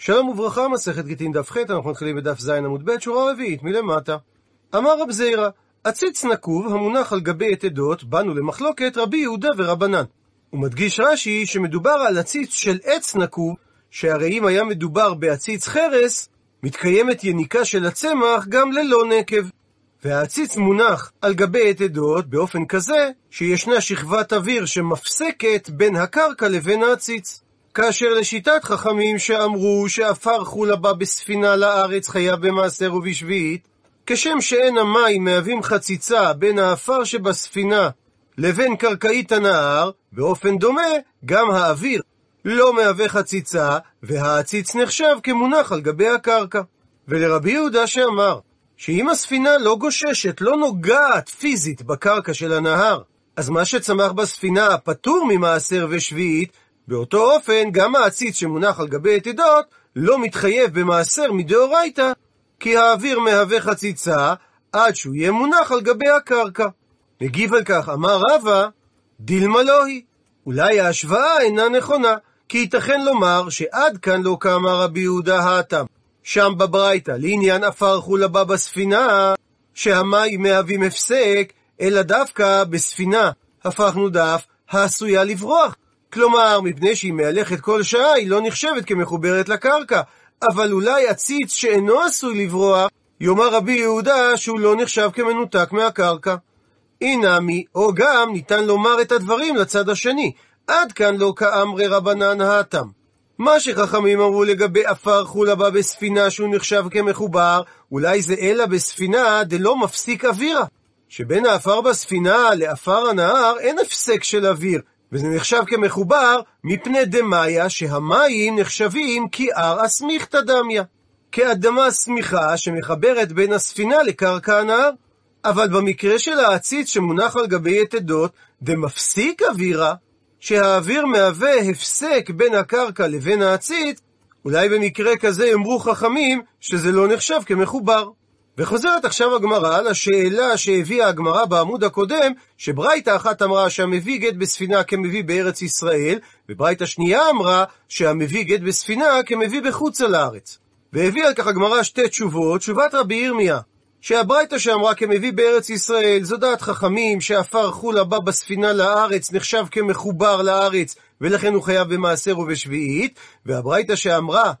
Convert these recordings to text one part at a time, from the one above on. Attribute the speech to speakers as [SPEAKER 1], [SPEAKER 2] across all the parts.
[SPEAKER 1] שלום וברכה, מסכת גיטין דף ח', אנחנו מתחילים בדף ז' עמוד ב', שורה רביעית מלמטה. אמר רב זיירא, עציץ נקוב המונח על גבי יתדות, באנו למחלוקת רבי יהודה ורבנן. הוא מדגיש רש"י שמדובר על עציץ של עץ נקוב, שהרי אם היה מדובר בעציץ חרס, מתקיימת יניקה של הצמח גם ללא נקב. והעציץ מונח על גבי יתדות באופן כזה שישנה שכבת אוויר שמפסקת בין הקרקע לבין העציץ. כאשר לשיטת חכמים שאמרו שעפר חולה בא בספינה לארץ חייב במעשר ובשביעית, כשם שאין המים מהווים חציצה בין העפר שבספינה לבין קרקעית הנהר, באופן דומה גם האוויר לא מהווה חציצה, והעציץ נחשב כמונח על גבי הקרקע. ולרבי יהודה שאמר, שאם הספינה לא גוששת, לא נוגעת פיזית בקרקע של הנהר, אז מה שצמח בספינה פטור ממעשר ושביעית, באותו אופן גם העציץ שמונח על גבי יתדות לא מתחייב במעשר מדאורייתא, כי האוויר מהווה חציצה עד שהוא יהיה מונח על גבי הקרקע. מגיב על כך אמר רבא, דילמה לא היא. אולי ההשוואה אינה נכונה, כי ייתכן לומר שעד כאן לא קמה רבי יהודה האטם. שם בברייתא, לעניין עפר חולה בה בספינה, שהמים מהווים הפסק, אלא דווקא בספינה הפכנו דף העשויה לברוח. כלומר, מפני שהיא מהלכת כל שעה, היא לא נחשבת כמחוברת לקרקע. אבל אולי עציץ שאינו עשוי לברוח, יאמר רבי יהודה שהוא לא נחשב כמנותק מהקרקע. אינמי, או גם ניתן לומר את הדברים לצד השני. עד כאן לא כאמרי רבנן האטם. מה שחכמים אמרו לגבי עפר חולה בה בספינה שהוא נחשב כמחובר, אולי זה אלא בספינה דלא מפסיק אווירה. שבין העפר בספינה לעפר הנהר אין הפסק של אוויר, וזה נחשב כמחובר מפני דמיה שהמים נחשבים כאר אסמיכתא דמיה. כאדמה סמיכה שמחברת בין הספינה לקרקע הנהר. אבל במקרה של העציץ שמונח על גבי יתדות, דמפסיק אווירה, שהאוויר מהווה הפסק בין הקרקע לבין העציץ, אולי במקרה כזה יאמרו חכמים שזה לא נחשב כמחובר. וחוזרת עכשיו הגמרא לשאלה שהביאה הגמרא בעמוד הקודם, שברייתא אחת אמרה שהמביא גט בספינה כמביא בארץ ישראל, וברייתא שנייה אמרה שהמביא גט בספינה כמביא בחוצה לארץ. והביאה על כך הגמרא שתי תשובות, תשובת רבי ירמיה, שהברייתא שאמרה כמביא בארץ ישראל, זו דעת חכמים שעפר חולה בא בספינה לארץ, נחשב כמחובר לארץ, ולכן הוא חייב במעשר ובשביעית, והברייתא שאמרה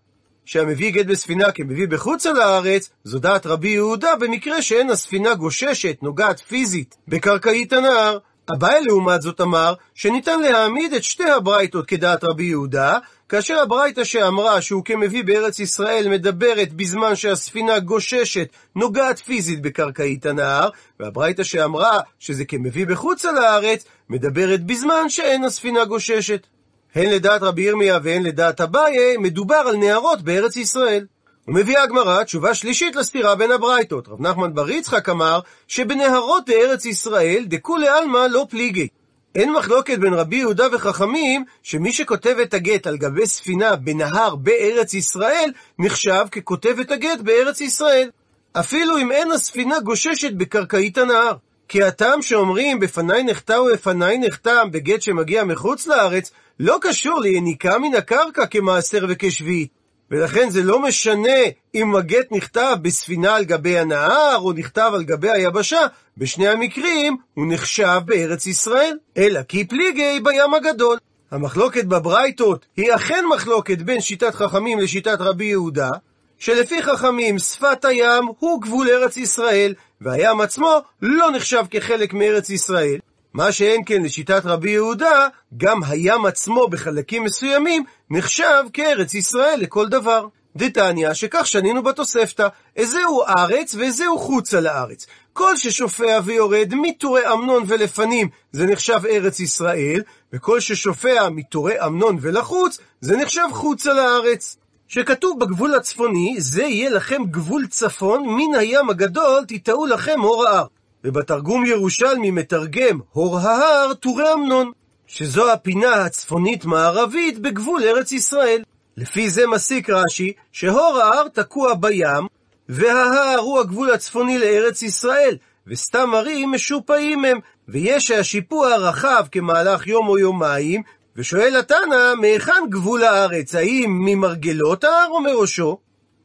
[SPEAKER 1] שהמביא גט בספינה כמביא בחוצה לארץ, זו דעת רבי יהודה במקרה שאין הספינה גוששת, נוגעת פיזית, בקרקעית הנהר. אביי לעומת זאת אמר שניתן להעמיד את שתי הברייתות כדעת רבי יהודה, כאשר הברייתא שאמרה שהוא כמביא בארץ ישראל מדברת בזמן שהספינה גוששת, נוגעת פיזית בקרקעית הנהר, והברייתא שאמרה שזה כמביא בחוצה לארץ, מדברת בזמן שאין הספינה גוששת. הן לדעת רבי ירמיה והן לדעת אביי, מדובר על נהרות בארץ ישראל. ומביאה הגמרא תשובה שלישית לסתירה בין הברייתות. רב נחמן בר יצחק אמר שבנהרות בארץ ישראל דכולי עלמא לא פליגי. אין מחלוקת בין רבי יהודה וחכמים שמי שכותב את הגט על גבי ספינה בנהר בארץ ישראל נחשב ככותב את הגט בארץ ישראל. אפילו אם אין הספינה גוששת בקרקעית הנהר. כי הטעם שאומרים בפניי נחתה ובפניי נחתם בגט שמגיע מחוץ לארץ לא קשור ליניקה מן הקרקע כמעשר וכשביעית. ולכן זה לא משנה אם הגט נכתב בספינה על גבי הנהר, או נכתב על גבי היבשה, בשני המקרים הוא נחשב בארץ ישראל. אלא כי פליגי בים הגדול. המחלוקת בברייתות היא אכן מחלוקת בין שיטת חכמים לשיטת רבי יהודה, שלפי חכמים שפת הים הוא גבול ארץ ישראל, והים עצמו לא נחשב כחלק מארץ ישראל, מה שאין כן לשיטת רבי יהודה, גם הים עצמו בחלקים מסוימים נחשב כארץ ישראל לכל דבר. דתניא, שכך שנינו בתוספתא, איזהו ארץ ואיזהו חוצה לארץ. כל ששופע ויורד מטורי אמנון ולפנים זה נחשב ארץ ישראל, וכל ששופע מטורי אמנון ולחוץ זה נחשב חוצה לארץ. שכתוב בגבול הצפוני, זה יהיה לכם גבול צפון, מן הים הגדול תיטעו לכם הור ההר. ובתרגום ירושלמי מתרגם הור ההר טורי אמנון, שזו הפינה הצפונית-מערבית בגבול ארץ ישראל. לפי זה מסיק רש"י שהור ההר תקוע בים, וההר הוא הגבול הצפוני לארץ ישראל, וסתם ערים משופעים הם, ויש שהשיפוע רחב כמהלך יום או יומיים, ושואל התנא, מהיכן גבול הארץ? האם ממרגלות ההר או מראשו?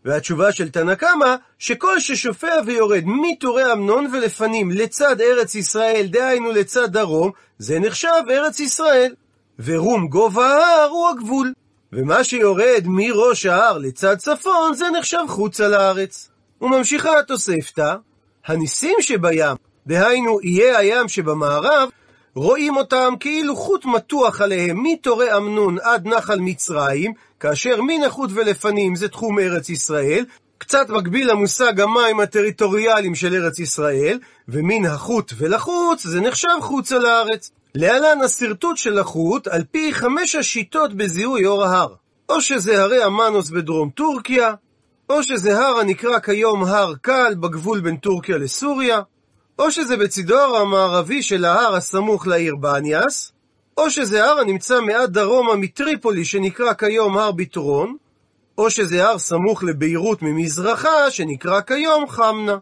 [SPEAKER 1] והתשובה של תנא קמא, שכל ששופע ויורד מתורי אמנון ולפנים לצד ארץ ישראל, דהיינו לצד דרום, זה נחשב ארץ ישראל. ורום גובה ההר הוא הגבול. ומה שיורד מראש ההר לצד צפון, זה נחשב חוצה לארץ. וממשיכה התוספתא, הניסים שבים, דהיינו איי הים שבמערב, רואים אותם כאילו חוט מתוח עליהם מתורי אמנון עד נחל מצרים, כאשר מן החוט ולפנים זה תחום ארץ ישראל, קצת מקביל למושג המים הטריטוריאליים של ארץ ישראל, ומן החוט ולחוץ זה נחשב חוצה לארץ. להלן השרטוט של החוט על פי חמש השיטות בזיהוי אור ההר. או שזה הרי המנוס בדרום טורקיה, או שזה הר הנקרא כיום הר קל בגבול בין טורקיה לסוריה, או שזה בצידו המערבי של ההר הסמוך לעיר בניאס, או שזה הר הנמצא מעט דרומה מטריפולי שנקרא כיום הר ביטרון, או שזה הר סמוך לביירות ממזרחה שנקרא כיום חמנה.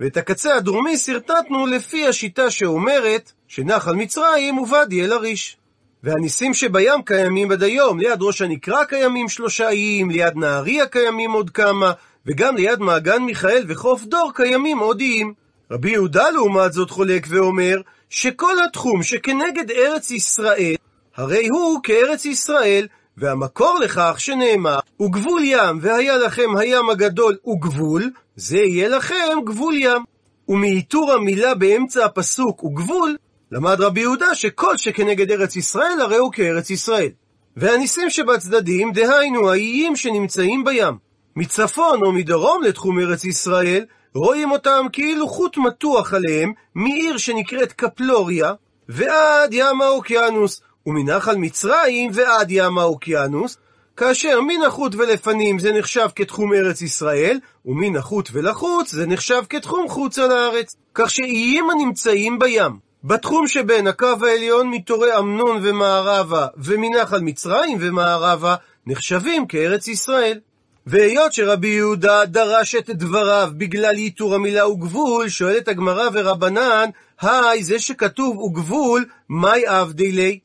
[SPEAKER 1] ואת הקצה הדרומי שרטטנו לפי השיטה שאומרת שנחל מצרים הוא ואדי אל-עריש. והניסים שבים קיימים עד היום, ליד ראש הנקרה קיימים שלושה איים, ליד נהריה קיימים עוד כמה, וגם ליד מעגן מיכאל וחוף דור קיימים עוד איים. רבי יהודה לעומת זאת חולק ואומר, שכל התחום שכנגד ארץ ישראל, הרי הוא כארץ ישראל, והמקור לכך שנאמר, וגבול ים, והיה לכם הים הגדול וגבול, זה יהיה לכם גבול ים. ומאיתור המילה באמצע הפסוק וגבול, למד רבי יהודה שכל שכנגד ארץ ישראל, הרי הוא כארץ ישראל. והניסים שבצדדים, דהיינו האיים שנמצאים בים, מצפון או מדרום לתחום ארץ ישראל, רואים אותם כאילו חוט מתוח עליהם, מעיר שנקראת קפלוריה, ועד ים האוקיינוס, ומנחל מצרים ועד ים האוקיינוס, כאשר מן החוט ולפנים זה נחשב כתחום ארץ ישראל, ומן החוט ולחוץ זה נחשב כתחום חוצה לארץ. כך שאיים הנמצאים בים, בתחום שבין הקו העליון מתורי אמנון ומערבה, ומנחל מצרים ומערבה, נחשבים כארץ ישראל. והיות שרבי יהודה דרש את דבריו בגלל ייתור המילה וגבול, שואלת הגמרא ורבנן, היי, זה שכתוב וגבול, מאי עבדי לי?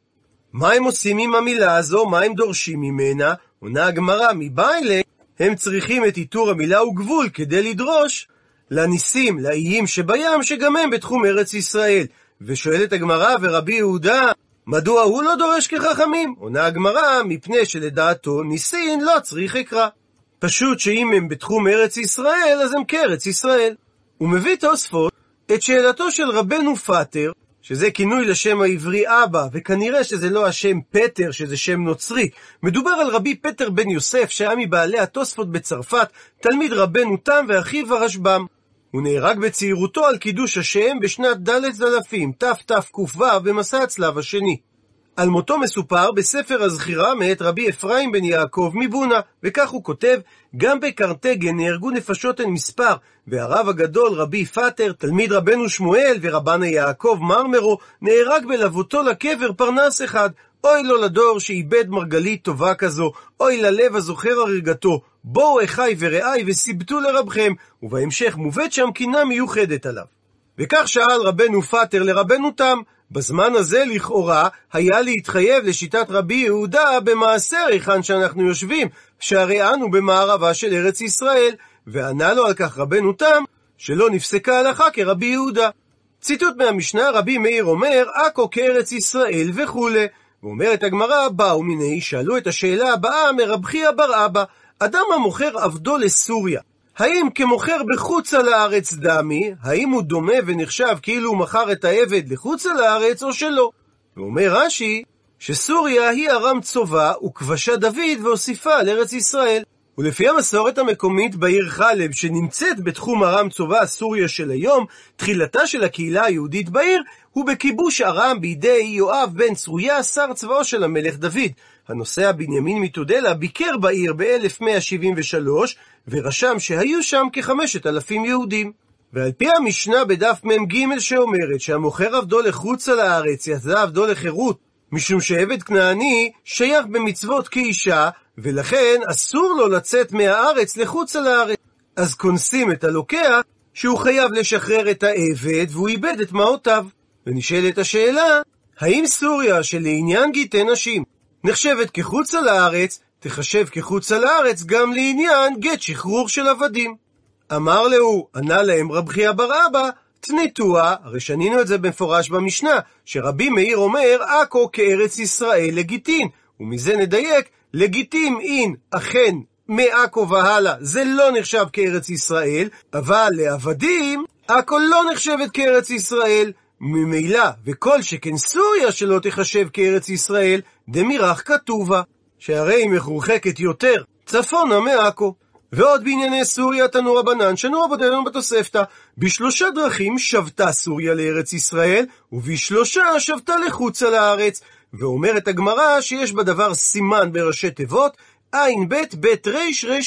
[SPEAKER 1] מה הם עושים עם המילה הזו? מה הם דורשים ממנה? עונה הגמרא, מבעילי, הם צריכים את ייתור המילה וגבול כדי לדרוש לניסים, לאיים שבים, שגם הם בתחום ארץ ישראל. ושואלת הגמרא ורבי יהודה, מדוע הוא לא דורש כחכמים? עונה הגמרא, מפני שלדעתו ניסין לא צריך אקרא. פשוט שאם הם בתחום ארץ ישראל, אז הם כארץ ישראל. הוא מביא תוספות את שאלתו של רבנו פטר, שזה כינוי לשם העברי אבא, וכנראה שזה לא השם פטר, שזה שם נוצרי. מדובר על רבי פטר בן יוסף, שהיה מבעלי התוספות בצרפת, תלמיד רבנו תם ואחיו הרשב"ם. הוא נהרג בצעירותו על קידוש השם בשנת ד' זלפים, תתק"ו, במסע הצלב השני. על מותו מסופר בספר הזכירה מאת רבי אפרים בן יעקב מבונה, וכך הוא כותב, גם בקרטגן נהרגו נפשות אין מספר, והרב הגדול רבי פטר, תלמיד רבנו שמואל ורבנה יעקב מרמרו, נהרג בלבותו לקבר פרנס אחד. אוי לו לדור שאיבד מרגלית טובה כזו, אוי ללב הזוכר הרגתו, בואו אחי ורעי וסיבתו לרבכם, ובהמשך מובאת שם קינה מיוחדת עליו. וכך שאל רבנו פטר לרבנו תם, בזמן הזה לכאורה היה להתחייב לשיטת רבי יהודה במעשר היכן שאנחנו יושבים, שהרי אנו במערבה של ארץ ישראל, וענה לו על כך רבנו תם, שלא נפסקה הלכה כרבי יהודה. ציטוט מהמשנה, רבי מאיר אומר, עכו כארץ ישראל וכולי. ואומרת הגמרא, באו מיני, שאלו את השאלה הבאה מרב חייא בר אבא, אדם המוכר עבדו לסוריה, האם כמוכר בחוצה לארץ דמי, האם הוא דומה ונחשב כאילו הוא מכר את העבד לחוצה לארץ או שלא? ואומר רש"י, שסוריה היא ארם צובה וכבשה דוד והוסיפה על ארץ ישראל. ולפי המסורת המקומית בעיר חלב, שנמצאת בתחום ארם צובה סוריה של היום, תחילתה של הקהילה היהודית בעיר הוא בכיבוש ארם בידי יואב בן צרויה, שר צבאו של המלך דוד. הנוסע בנימין מתודלה ביקר בעיר ב-1173, ורשם שהיו שם כחמשת אלפים יהודים. ועל פי המשנה בדף מ"ג שאומרת שהמוכר עבדו לחוצה לארץ, יצא עבדו לחירות, משום שעבד כנעני שייך במצוות כאישה, ולכן אסור לו לצאת מהארץ לחוצה לארץ. אז כונסים את הלוקח שהוא חייב לשחרר את העבד והוא איבד את מעותיו. ונשאלת השאלה, האם סוריה שלעניין גיטי נשים נחשבת כחוצה לארץ, תחשב כחוצה לארץ גם לעניין גט שחרור של עבדים. אמר להו, ענה להם רב חייא בר אבא, תניתוה, הרי שנינו את זה במפורש במשנה, שרבי מאיר אומר, עכו כארץ ישראל לגיטין, ומזה נדייק, לגיטים אין אכן מעכו והלאה, זה לא נחשב כארץ ישראל, אבל לעבדים, עכו לא נחשבת כארץ ישראל. ממילא, וכל שכן סוריה שלא תחשב כארץ ישראל, דמירך כתובה, שהרי היא מחורחקת יותר צפונה מעכו. ועוד בענייני סוריה תנו רבנן, שנו רבותינו בתוספתא, בשלושה דרכים שבתה סוריה לארץ ישראל, ובשלושה שבתה לחוצה לארץ. ואומרת הגמרא שיש בדבר סימן בראשי תיבות, ע"ב בית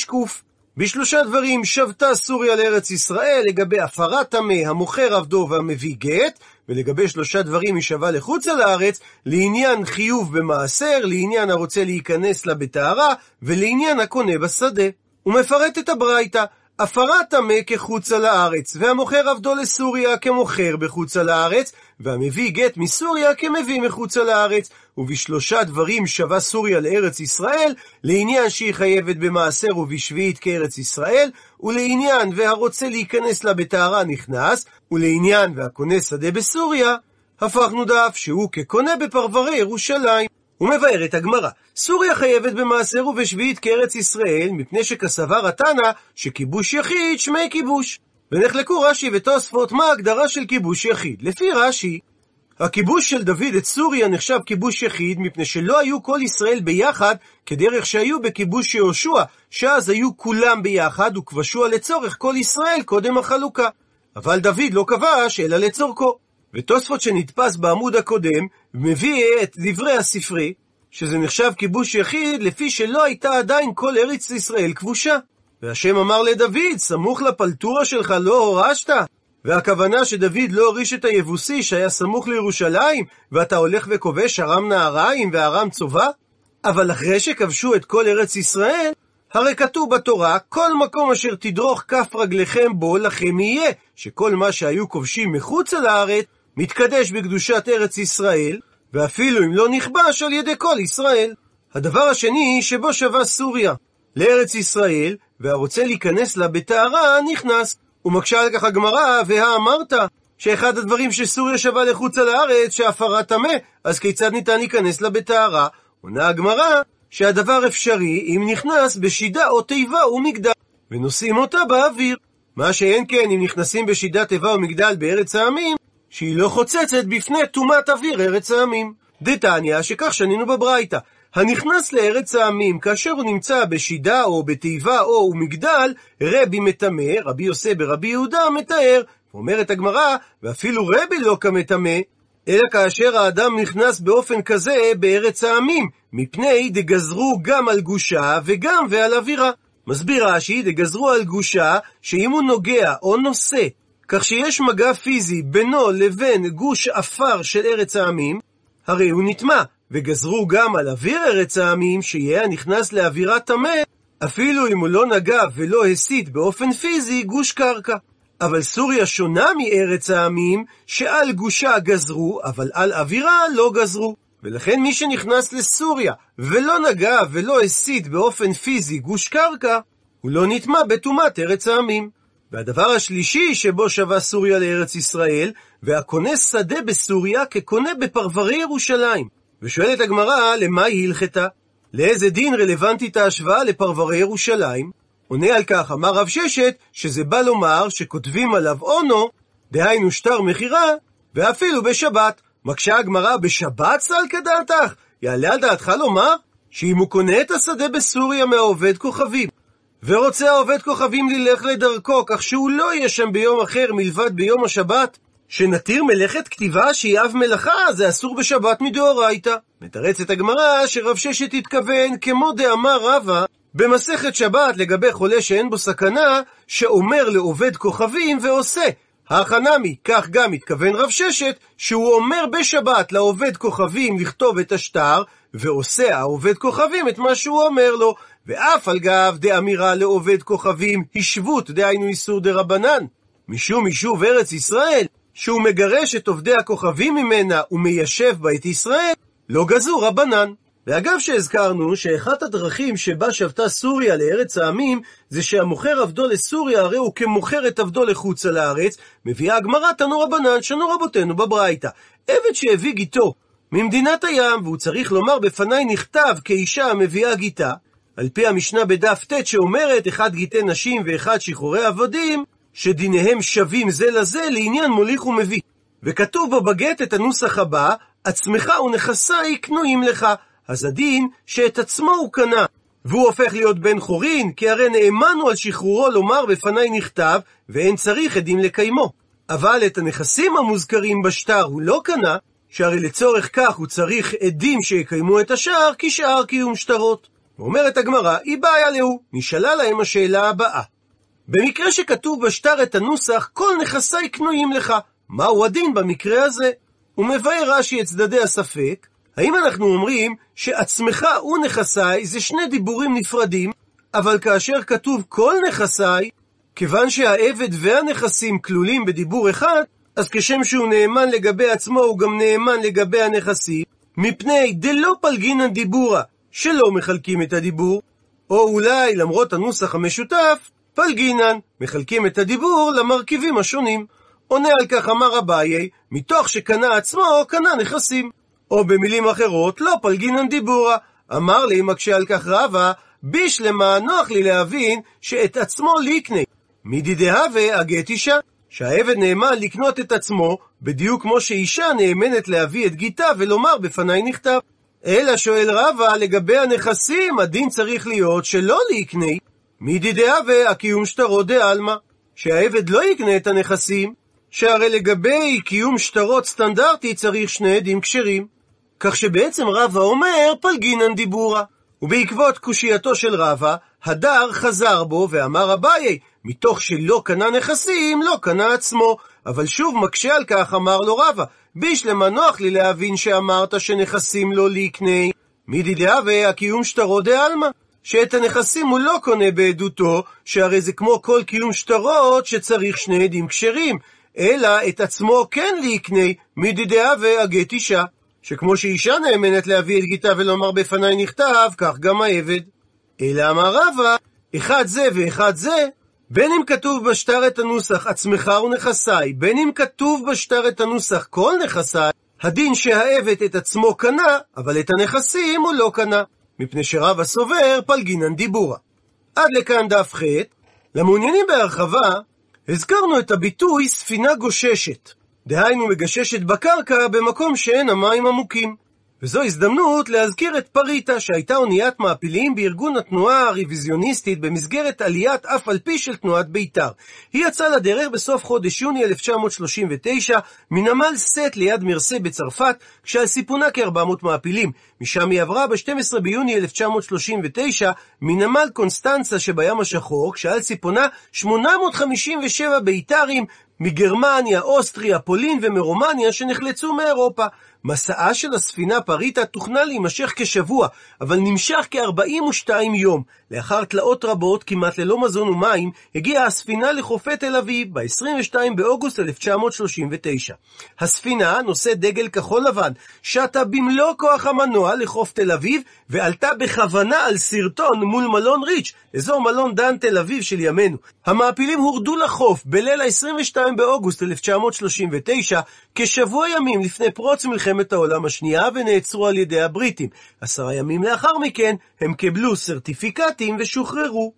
[SPEAKER 1] קוף. בשלושה דברים שבתה סוריה לארץ ישראל, לגבי הפרת טמא, המוכר עבדו והמביא גט, ולגבי שלושה דברים היא שווה לחוצה לארץ, לעניין חיוב במעשר, לעניין הרוצה להיכנס לה בטהרה, ולעניין הקונה בשדה. הוא מפרט את הברייתא, הפרת טמא כחוצה לארץ, והמוכר עבדו לסוריה כמוכר בחוצה לארץ, והמביא גט מסוריה כמביא מחוצה לארץ. ובשלושה דברים שווה סוריה לארץ ישראל, לעניין שהיא חייבת במעשר ובשביעית כארץ ישראל, ולעניין והרוצה להיכנס לה בטהרה נכנס, ולעניין והקונה שדה בסוריה, הפכנו דף שהוא כקונה בפרברי ירושלים. הוא מבאר את הגמרא. סוריה חייבת במעשר ובשביעית כארץ ישראל, מפני שכסבר התנא שכיבוש יחיד שמי כיבוש. ונחלקו רש"י ותוספות מה ההגדרה של כיבוש יחיד. לפי רש"י, הכיבוש של דוד את סוריה נחשב כיבוש יחיד, מפני שלא היו כל ישראל ביחד, כדרך שהיו בכיבוש יהושע, שאז היו כולם ביחד, וכבשו לצורך כל ישראל קודם החלוקה. אבל דוד לא כבש, אלא לצורכו. ותוספות שנתפס בעמוד הקודם, מביא את דברי הספרי, שזה נחשב כיבוש יחיד, לפי שלא הייתה עדיין כל ארץ ישראל כבושה. והשם אמר לדוד, סמוך לפלטורה שלך לא הורשת? והכוונה שדוד לא הוריש את היבוסי שהיה סמוך לירושלים, ואתה הולך וכובש ארם נהריים וארם צובה? אבל אחרי שכבשו את כל ארץ ישראל, הרי כתוב בתורה, כל מקום אשר תדרוך כף רגליכם בו, לכם יהיה, שכל מה שהיו כובשים מחוץ לארץ, מתקדש בקדושת ארץ ישראל, ואפילו אם לא נכבש על ידי כל ישראל. הדבר השני שבו שווה סוריה לארץ ישראל, והרוצה להיכנס לה בטהרה, נכנס. ומקשה על כך הגמרא, והאמרת, שאחד הדברים שסוריה שווה לחוצה לארץ, שהפרת טמא, אז כיצד ניתן להיכנס לה בטהרה? עונה הגמרא, שהדבר אפשרי אם נכנס בשידה או תיבה ומגדל, ונושאים אותה באוויר. מה שאין כן אם נכנסים בשידה תיבה ומגדל בארץ העמים, שהיא לא חוצצת בפני טומאת אוויר ארץ העמים. דתניא, שכך שנינו בברייתא. הנכנס לארץ העמים כאשר הוא נמצא בשידה או בתיבה או ומגדל, רבי מטמא, רבי יוסי ברבי יהודה מתאר. אומרת הגמרא, ואפילו רבי לא כמטמא, אלא כאשר האדם נכנס באופן כזה בארץ העמים, מפני דגזרו גם על גושה וגם ועל אווירה. מסביר רש"י, דגזרו על גושה, שאם הוא נוגע או נושא, כך שיש מגע פיזי בינו לבין גוש עפר של ארץ העמים, הרי הוא נטמע, וגזרו גם על אוויר ארץ העמים, שיהיה הנכנס לאווירה טמא, אפילו אם הוא לא נגע ולא הסית באופן פיזי גוש קרקע. אבל סוריה שונה מארץ העמים, שעל גושה גזרו, אבל על אווירה לא גזרו. ולכן מי שנכנס לסוריה ולא נגע ולא הסית באופן פיזי גוש קרקע, הוא לא נטמע בטומאת ארץ העמים. והדבר השלישי שבו שווה סוריה לארץ ישראל, והקונה שדה בסוריה כקונה בפרברי ירושלים. ושואלת הגמרא, למה היא הלכתה? לאיזה דין רלוונטית ההשוואה לפרברי ירושלים? עונה על כך, אמר רב ששת, שזה בא לומר שכותבים עליו אונו, דהיינו שטר מכירה, ואפילו בשבת. מקשה הגמרא, בשבת סל כדעתך? יעלה על דעתך לומר שאם הוא קונה את השדה בסוריה מהעובד כוכבים, ורוצה העובד כוכבים ללך לדרכו, כך שהוא לא יהיה שם ביום אחר מלבד ביום השבת, שנתיר מלאכת כתיבה שהיא אב מלאכה, זה אסור בשבת מדאורייתא. מתרצת הגמרא שרב ששת התכוון, כמו דאמר רבא, במסכת שבת לגבי חולה שאין בו סכנה, שאומר לעובד כוכבים ועושה. החנמי, כך גם התכוון רב ששת, שהוא אומר בשבת לעובד כוכבים לכתוב את השטר, ועושה העובד כוכבים את מה שהוא אומר לו, ואף על גב דאמירה לעובד כוכבים, השבות, דהיינו איסור דרבנן. משום יישוב ארץ ישראל, שהוא מגרש את עובדי הכוכבים ממנה ומיישב בה את ישראל, לא גזו רבנן. ואגב שהזכרנו שאחת הדרכים שבה שבתה סוריה לארץ העמים זה שהמוכר עבדו לסוריה הרי הוא כמוכר את עבדו לחוצה לארץ, מביאה הגמרא תנו רבנן שנו רבותינו בברייתא. עבד שהביא גיתו ממדינת הים והוא צריך לומר בפניי נכתב כאישה המביאה גיתה, על פי המשנה בדף ט' שאומרת אחד גיטי נשים ואחד שחרורי עבדים, שדיניהם שווים זה לזה לעניין מוליך ומביא. וכתוב בו בגט את הנוסח הבא, עצמך ונכסיי קנויים לך. אז הדין שאת עצמו הוא קנה, והוא הופך להיות בן חורין, כי הרי נאמנו על שחרורו לומר בפניי נכתב, ואין צריך עדים לקיימו. אבל את הנכסים המוזכרים בשטר הוא לא קנה, שהרי לצורך כך הוא צריך עדים שיקיימו את השער, כי שער קיום שטרות. אומרת הגמרא, היא בעיה להו, נשאלה להם השאלה הבאה. במקרה שכתוב בשטר את הנוסח, כל נכסיי קנויים לך, מהו הדין במקרה הזה? הוא מבאר רש"י את צדדי הספק, האם אנחנו אומרים שעצמך ונכסיי זה שני דיבורים נפרדים, אבל כאשר כתוב כל נכסיי, כיוון שהעבד והנכסים כלולים בדיבור אחד, אז כשם שהוא נאמן לגבי עצמו, הוא גם נאמן לגבי הנכסים, מפני דלא פלגינן דיבורה, שלא מחלקים את הדיבור, או אולי, למרות הנוסח המשותף, פלגינן, מחלקים את הדיבור למרכיבים השונים. עונה על כך אמר אביי, מתוך שקנה עצמו, קנה נכסים. או במילים אחרות, לא פלגינן דיבורה. אמר לי, מקשה על כך רבה, בישלמה נוח לי להבין שאת עצמו ליקני. מידי דהווה הגט אישה. שהעבד נאמן לקנות את עצמו, בדיוק כמו שאישה נאמנת להביא את גיתה ולומר בפניי נכתב. אלא שואל רבא, לגבי הנכסים, הדין צריך להיות שלא ליקני, מידי דהווה הקיום שטרו דעלמא. שהעבד לא יקנה את הנכסים, שהרי לגבי קיום שטרות סטנדרטי צריך שני עדים כשרים. כך שבעצם רבא אומר פלגינן דיבורה. ובעקבות קושייתו של רבא, הדר חזר בו ואמר אביי, מתוך שלא קנה נכסים, לא קנה עצמו. אבל שוב מקשה על כך, אמר לו רבא, בישלמה נוח לי להבין שאמרת שנכסים לא ליקנה. מידי דהווה הקיום שטרו דעלמא. שאת הנכסים הוא לא קונה בעדותו, שהרי זה כמו כל קיום שטרות שצריך שני עדים כשרים, אלא את עצמו כן ליקנה, מידי דהווה הגט אישה. שכמו שאישה נאמנת להביא את גיתה ולומר בפניי נכתב, כך גם העבד. אלא אמר רבא, אחד זה ואחד זה, בין אם כתוב בשטר את הנוסח עצמך ונכסיי, בין אם כתוב בשטר את הנוסח כל נכסיי, הדין שהעבד את עצמו קנה, אבל את הנכסים הוא לא קנה, מפני שרבא סובר פלגינן דיבורה. עד לכאן דף ח', למעוניינים בהרחבה, הזכרנו את הביטוי ספינה גוששת. דהיינו מגששת בקרקע במקום שאין המים עמוקים. וזו הזדמנות להזכיר את פריטה, שהייתה אוניית מעפילים בארגון התנועה הרוויזיוניסטית במסגרת עליית אף על פי של תנועת בית"ר. היא יצאה לדרך בסוף חודש יוני 1939 מנמל סט ליד מרסה בצרפת, כשעל סיפונה כ-400 מעפילים. משם היא עברה ב-12 ביוני 1939 מנמל קונסטנצה שבים השחור, כשעל סיפונה 857 בית"רים מגרמניה, אוסטריה, פולין ומרומניה שנחלצו מאירופה. מסעה של הספינה פריטה תוכנן להימשך כשבוע, אבל נמשך כ-42 יום. לאחר תלאות רבות, כמעט ללא מזון ומים, הגיעה הספינה לחופי תל אביב ב-22 באוגוסט 1939. הספינה, נושאת דגל כחול לבן, שטה במלוא כוח המנוע לחוף תל אביב, ועלתה בכוונה על סרטון מול מלון ריץ', אזור מלון דן תל אביב של ימינו. המעפילים הורדו לחוף בליל ה-22 באוגוסט 1939, כשבוע ימים לפני פרוץ מלחמת העולם השנייה, ונעצרו על ידי הבריטים. עשרה ימים לאחר מכן, הם קיבלו סרטיפיקטים ושוחררו.